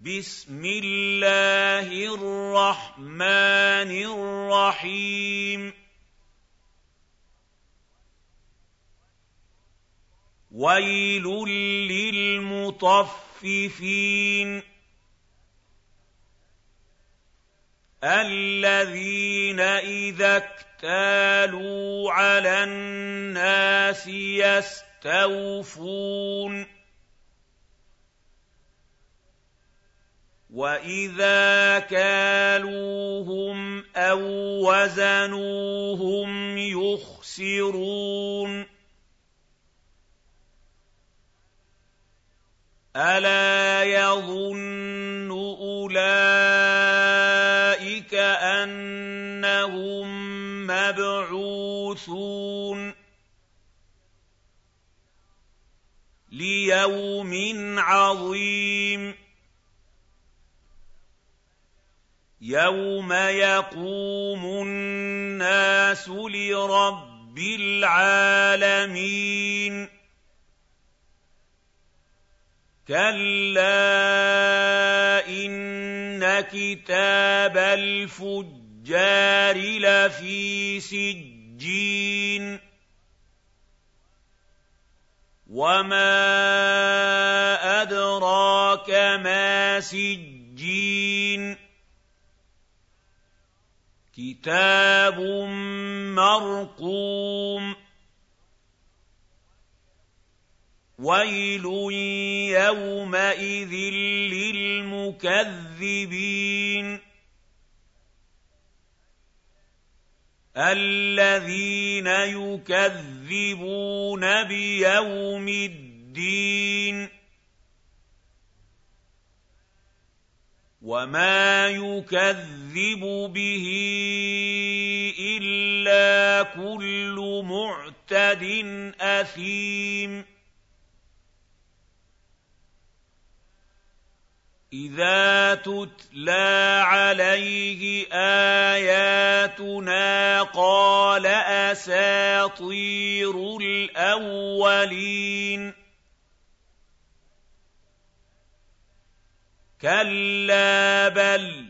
بسم الله الرحمن الرحيم. ويل للمطففين الذين إذا اكتالوا على الناس يستوفون. وَإِذَا كَالُوهُمْ أَو وَّزَنُوهُمْ يُخْسِرُونَ أَلَا يَظُنُّ أُولَٰئِكَ أَنَّهُم مَّبْعُوثُونَ لِيَوْمٍ عَظِيمٍ يَوْمَ يَقُومُ النَّاسُ لِرَبِّ الْعَالَمِينَ كَلَّا إِنَّ كِتَابَ الْفُجَّارِ لَفِي سِجِّينٍ وَمَا أَدْرَاكَ مَا سِجِّينٌ كِتَابٌ مَّرْقُومٌ وَيْلٌ يَوْمَئِذٍ لِّلْمُكَذِّبِينَ الَّذِينَ يُكَذِّبُونَ بِيَوْمِ الدِّينِ وَمَا يُكَذِّبُ بِهِ إِلَّا كُلُّ مُعْتَدٍ أَثِيمٍ إِذَا تُتْلَىٰ عَلَيْهِ آيَاتُنَا قَالَ أَسَاطِيرُ الْأَوَّلِينَ كَلَّا بَلْ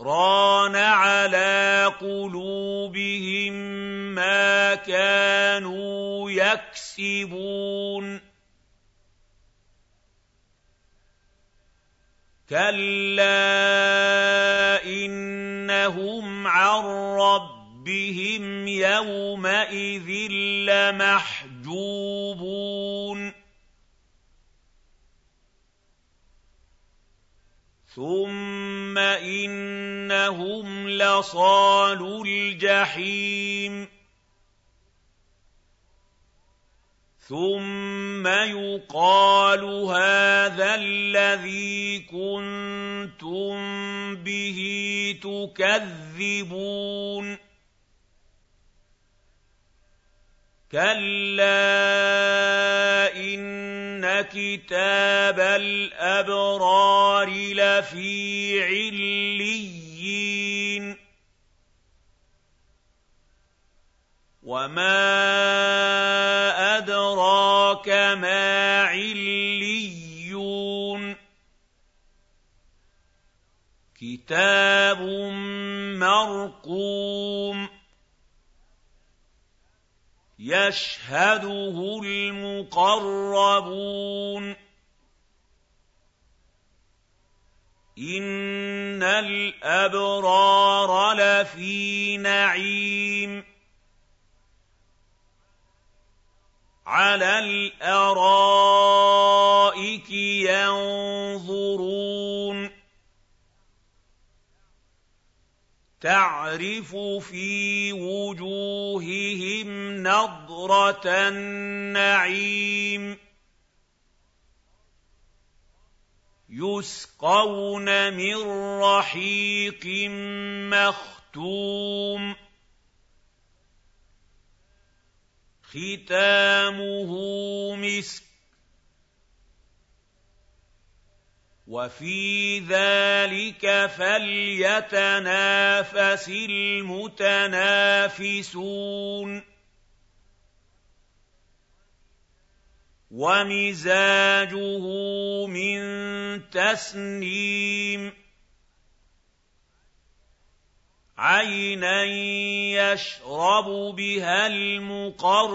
رَانَ عَلَىٰ قُلُوبِهِم مَّا كَانُوا يَكْسِبُونَ كَلَّا إِنَّهُمْ عَن رَّبِّهِمْ يَوْمَئِذٍ لَّمَحْجُوبُونَ ثُمَّ إِنَّهُمْ لَصَالُو الْجَحِيمِ ثُمَّ يُقَالُ هَٰذَا الَّذِي كُنتُم بِهِ تُكَذِّبُونَ كَلَّا إِنَّ كِتَابَ الْأَبْرَارِ لَفِي عِلِّيِّينَ وَمَا أَدْرَاكَ مَا عِلِّيُّونَ كِتَابٌ مَّرْقُومٌ يَشْهَدُهُ الْمُقَرَّبُونَ. إِنَّ الْأَبْرَارَ لَفِي نَعِيمٍ. عَلَى الْأَرَائِكِ يَنظُرُونَ. تَعْرِفُ فِي وُجُوهِهِمْ نَضْرَةَ النَّعِيمِ يُسْقَوْنَ مِن رَّحِيقٍ مَّخْتُومٍ خِتَامُهُ مِسْكٌ وَفِي ذَٰلِكَ فَلْيَتَنَافَسِ الْمُتَنَافِسُونَ وَمِزَاجُهُ مِن تَسْنِيمٍ. عَيْنًا يَشْرَبُ بِهَا الْمُقَرَّبُونَ.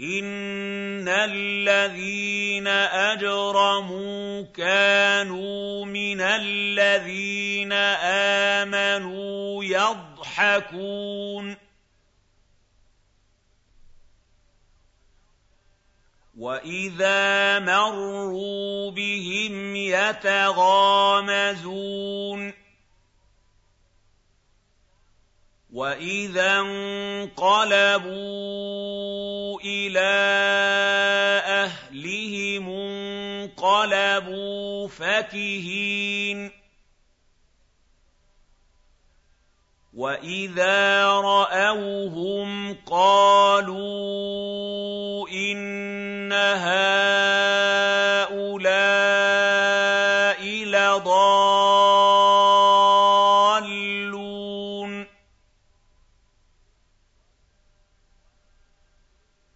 إِنَّ الَّذِينَ أَجْرَمُوا كَانُوا مِنَ الَّذِينَ آمَنُوا يَضْحَكُونَ وَإِذَا مَرُّوا بِهِمْ يَتَغَامَزُونَ. وَإِذَا انقَلَبُوا إِلَىٰ أَهْلِهِمُ انقَلَبُوا فَكِهِينَ. وَإِذَا رَأَوْهُمْ قَالُوا إِنَّ هَٰؤُلَاءِ لَضَالُّونَ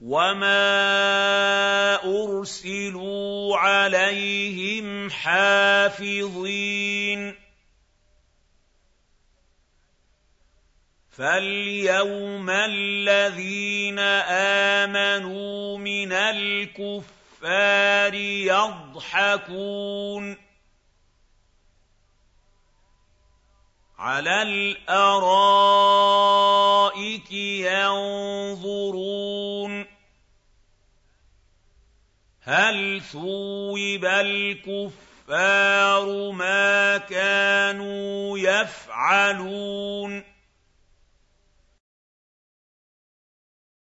وَمَا أُرْسِلُوا عَلَيْهِمْ حَافِظِينَ فَالْيَوْمَ الَّذِينَ آمَنُوا مِنَ الْكُفَّارِ يَضْحَكُونَ عَلَى الْأَرَائِكِ يَنظُرُونَ هَلْ ثُوِّبَ الْكُفَّارُ مَا كَانُوا يَفْعَلُونَ